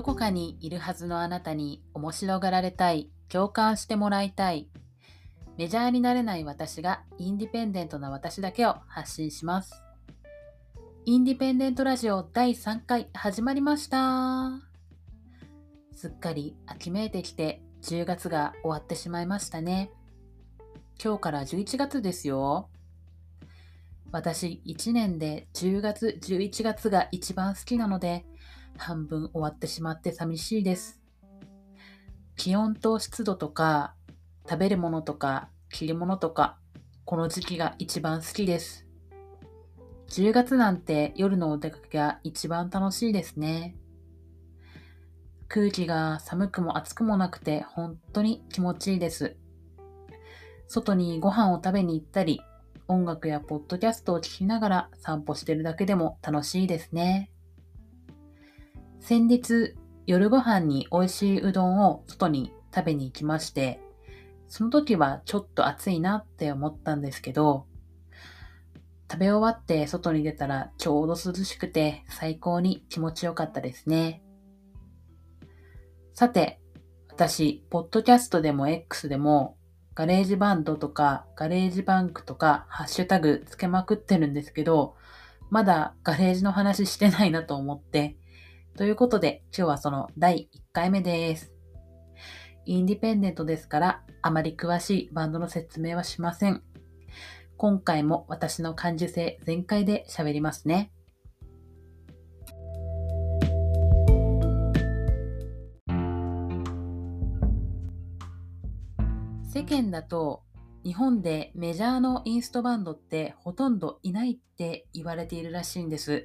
どこかにいるはずのあなたに面白がられたい、共感してもらいたい。メジャーになれない私がインディペンデントな私だけを発信します。インディペンデントラジオ第3回始まりました。すっかり秋めいてきて10月が終わってしまいましたね。今日から11月ですよ。私1年で10月、11月が一番好きなので、半分終わってしまって寂しいです。気温と湿度とか、食べるものとか、着るものとか、この時期が一番好きです。10月なんて夜のお出かけが一番楽しいですね。空気が寒くも暑くもなくて本当に気持ちいいです。外にご飯を食べに行ったり、音楽やポッドキャストを聴きながら散歩してるだけでも楽しいですね。先日、夜ご飯に美味しいうどんを外に食べに行きまして、その時はちょっと暑いなって思ったんですけど、食べ終わって外に出たらちょうど涼しくて最高に気持ちよかったですね。さて、私、ポッドキャストでも X でもガレージバンドとかガレージパンクとかハッシュタグつけまくってるんですけど、まだガレージの話してないなと思って、ということで今日はその第1回目です。インディペンデントですからあまり詳しいバンドの説明はしません。今回も私の感受性全開で喋りますね。世間だと日本でメジャーのインストバンドってほとんどいないって言われているらしいんです。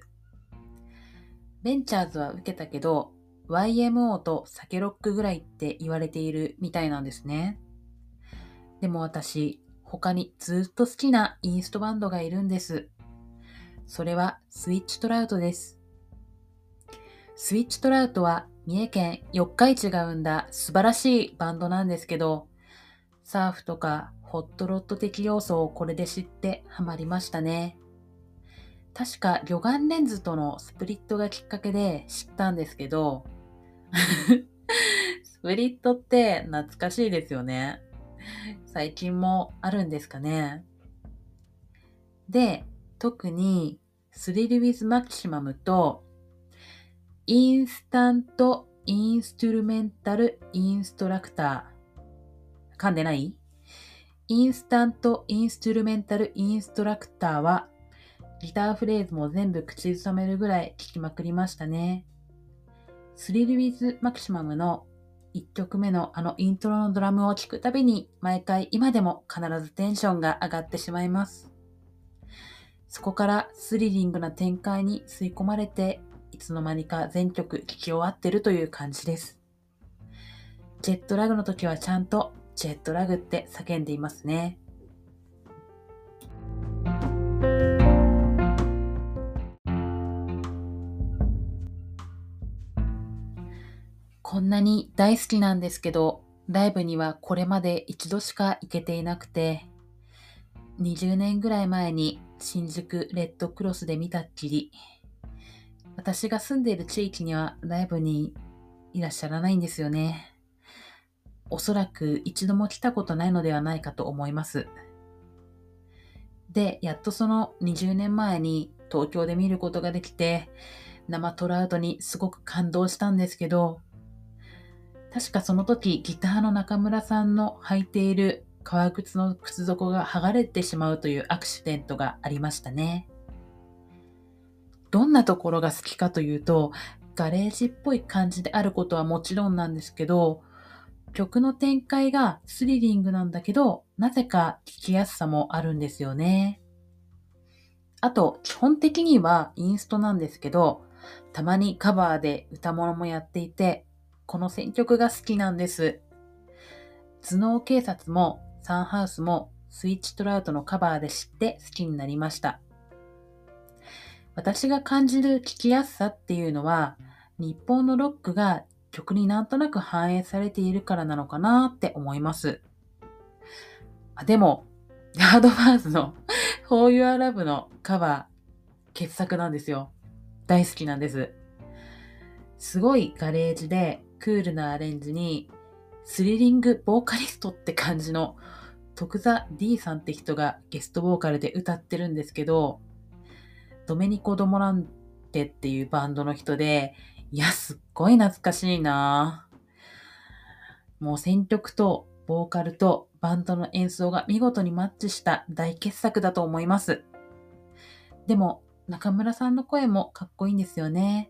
ベンチャーズは受けたけど YMO とサケロックぐらいって言われているみたいなんですね。でも私、他にずっと好きなインストバンドがいるんです。それはスイッチトラウトです。スイッチトラウトは三重県四日市が生んだ素晴らしいバンドなんですけど、サーフとかホットロット的要素をこれで知ってハマりましたね。確か魚眼レンズとのスプリットがきっかけで知ったんですけど、スプリットって懐かしいですよね。最近もあるんですかね。で、特にスリルウィズマキシマムとインスタントインストゥルメンタルインストラクター。噛んでない？インスタントインストゥルメンタルインストラクターはギターフレーズも全部口ずさめるぐらい聴きまくりましたね。スリルウィズマキシマムの1曲目のあのイントロのドラムを聴くたびに毎回今でも必ずテンションが上がってしまいます。そこからスリリングな展開に吸い込まれていつの間にか全曲聴き終わってるという感じです。ジェットラグの時はちゃんとジェットラグって叫んでいますね。こんなに大好きなんですけど、ライブにはこれまで一度しか行けていなくて、20年ぐらい前に新宿レッドクロスで見たっきり、私が住んでいる地域にはライブにいらっしゃらないんですよね。おそらく一度も来たことないのではないかと思います。で、やっとその20年前に東京で見ることができて、生トラウトにすごく感動したんですけど、確かその時ギターの中村さんの履いている革靴の靴底が剥がれてしまうというアクシデントがありましたね。どんなところが好きかというと、ガレージっぽい感じであることはもちろんなんですけど、曲の展開がスリリングなんだけど、なぜか聴きやすさもあるんですよね。あと、基本的にはインストなんですけど、たまにカバーで歌物もやっていて、この選曲が好きなんです。頭脳警察もサンハウスもスイッチトラウトのカバーで知って好きになりました。私が感じる聴きやすさっていうのは、日本のロックが曲になんとなく反映されているからなのかなって思います。あでも、ハードバーズの For Your Love のカバー、傑作なんですよ。大好きなんです。すごいガレージでクールなアレンジにスリリングボーカリストって感じの徳座 D さんって人がゲストボーカルで歌ってるんですけど、ドメニコ・ドモランテっていうバンドの人で、いや、すっごい懐かしいなもう選曲とボーカルとバンドの演奏が見事にマッチした大傑作だと思います。でも、中村さんの声もかっこいいんですよね。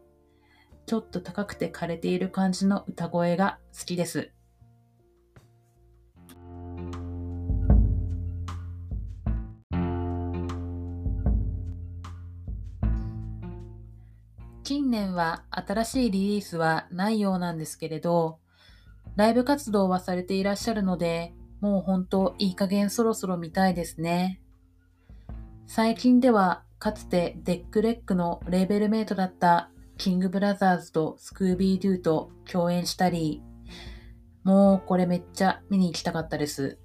ちょっと高くて枯れている感じの歌声が好きです。近年は新しいリリースはないようなんですけれど、ライブ活動はされていらっしゃるので、もう本当いい加減そろそろ見たいですね。最近ではかつて DECKREC のレーベルメイトだった KING BROTHERS と SCOOBIE DO と共演したり、もうこれめっちゃ見に行きたかったです。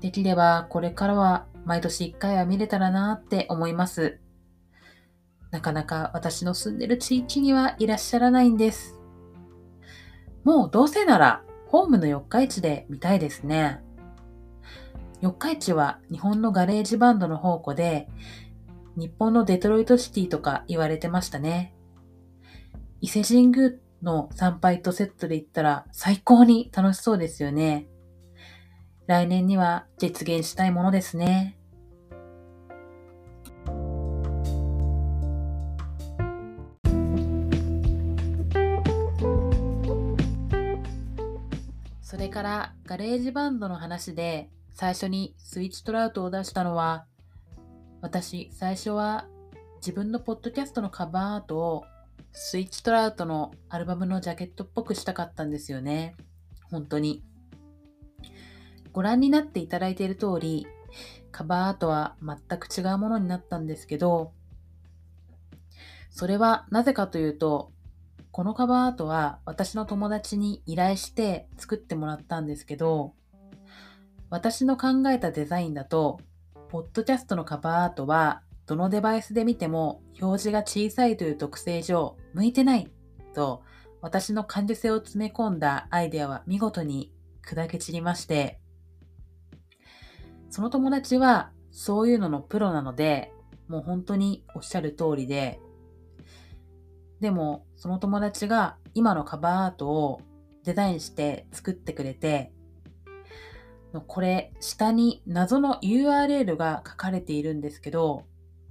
できればこれからは毎年1回は見れたらなって思います。なかなか私の住んでる地域にはいらっしゃらないんです。もうどうせならホームの四日市で見たいですね。四日市は日本のガレージバンドの宝庫で、日本のデトロイトシティとか言われてましたね。伊勢神宮の参拝とセットで行ったら最高に楽しそうですよね。来年には実現したいものですね。それからガレージバンドの話で最初にスイッチトラウトを出したのは私最初は自分のポッドキャストのカバーアートをスイッチトラウトのアルバムのジャケットっぽくしたかったんですよね。本当に。ご覧になっていただいている通り、カバーアートは全く違うものになったんですけど、それはなぜかというと、このカバーアートは私の友達に依頼して作ってもらったんですけど、私の考えたデザインだと、ポッドキャストのカバーアートはどのデバイスで見ても表示が小さいという特性上向いてないと私の感受性を詰め込んだアイデアは見事に砕け散りまして、その友達はそういうののプロなので、もう本当におっしゃる通りで、でも、その友達が今のカバーアートをデザインして作ってくれて、これ、下に謎の URL が書かれているんですけど、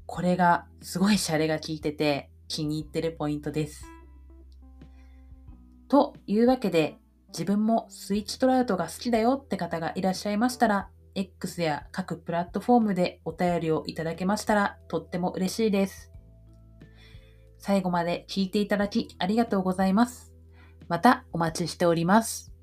これがすごいシャレが効いてて気に入ってるポイントです。というわけで、自分もスイッチトラウトが好きだよって方がいらっしゃいましたら、X や各プラットフォームでお便りをいただけましたらとっても嬉しいです。最後まで聞いていただきありがとうございます。またお待ちしております。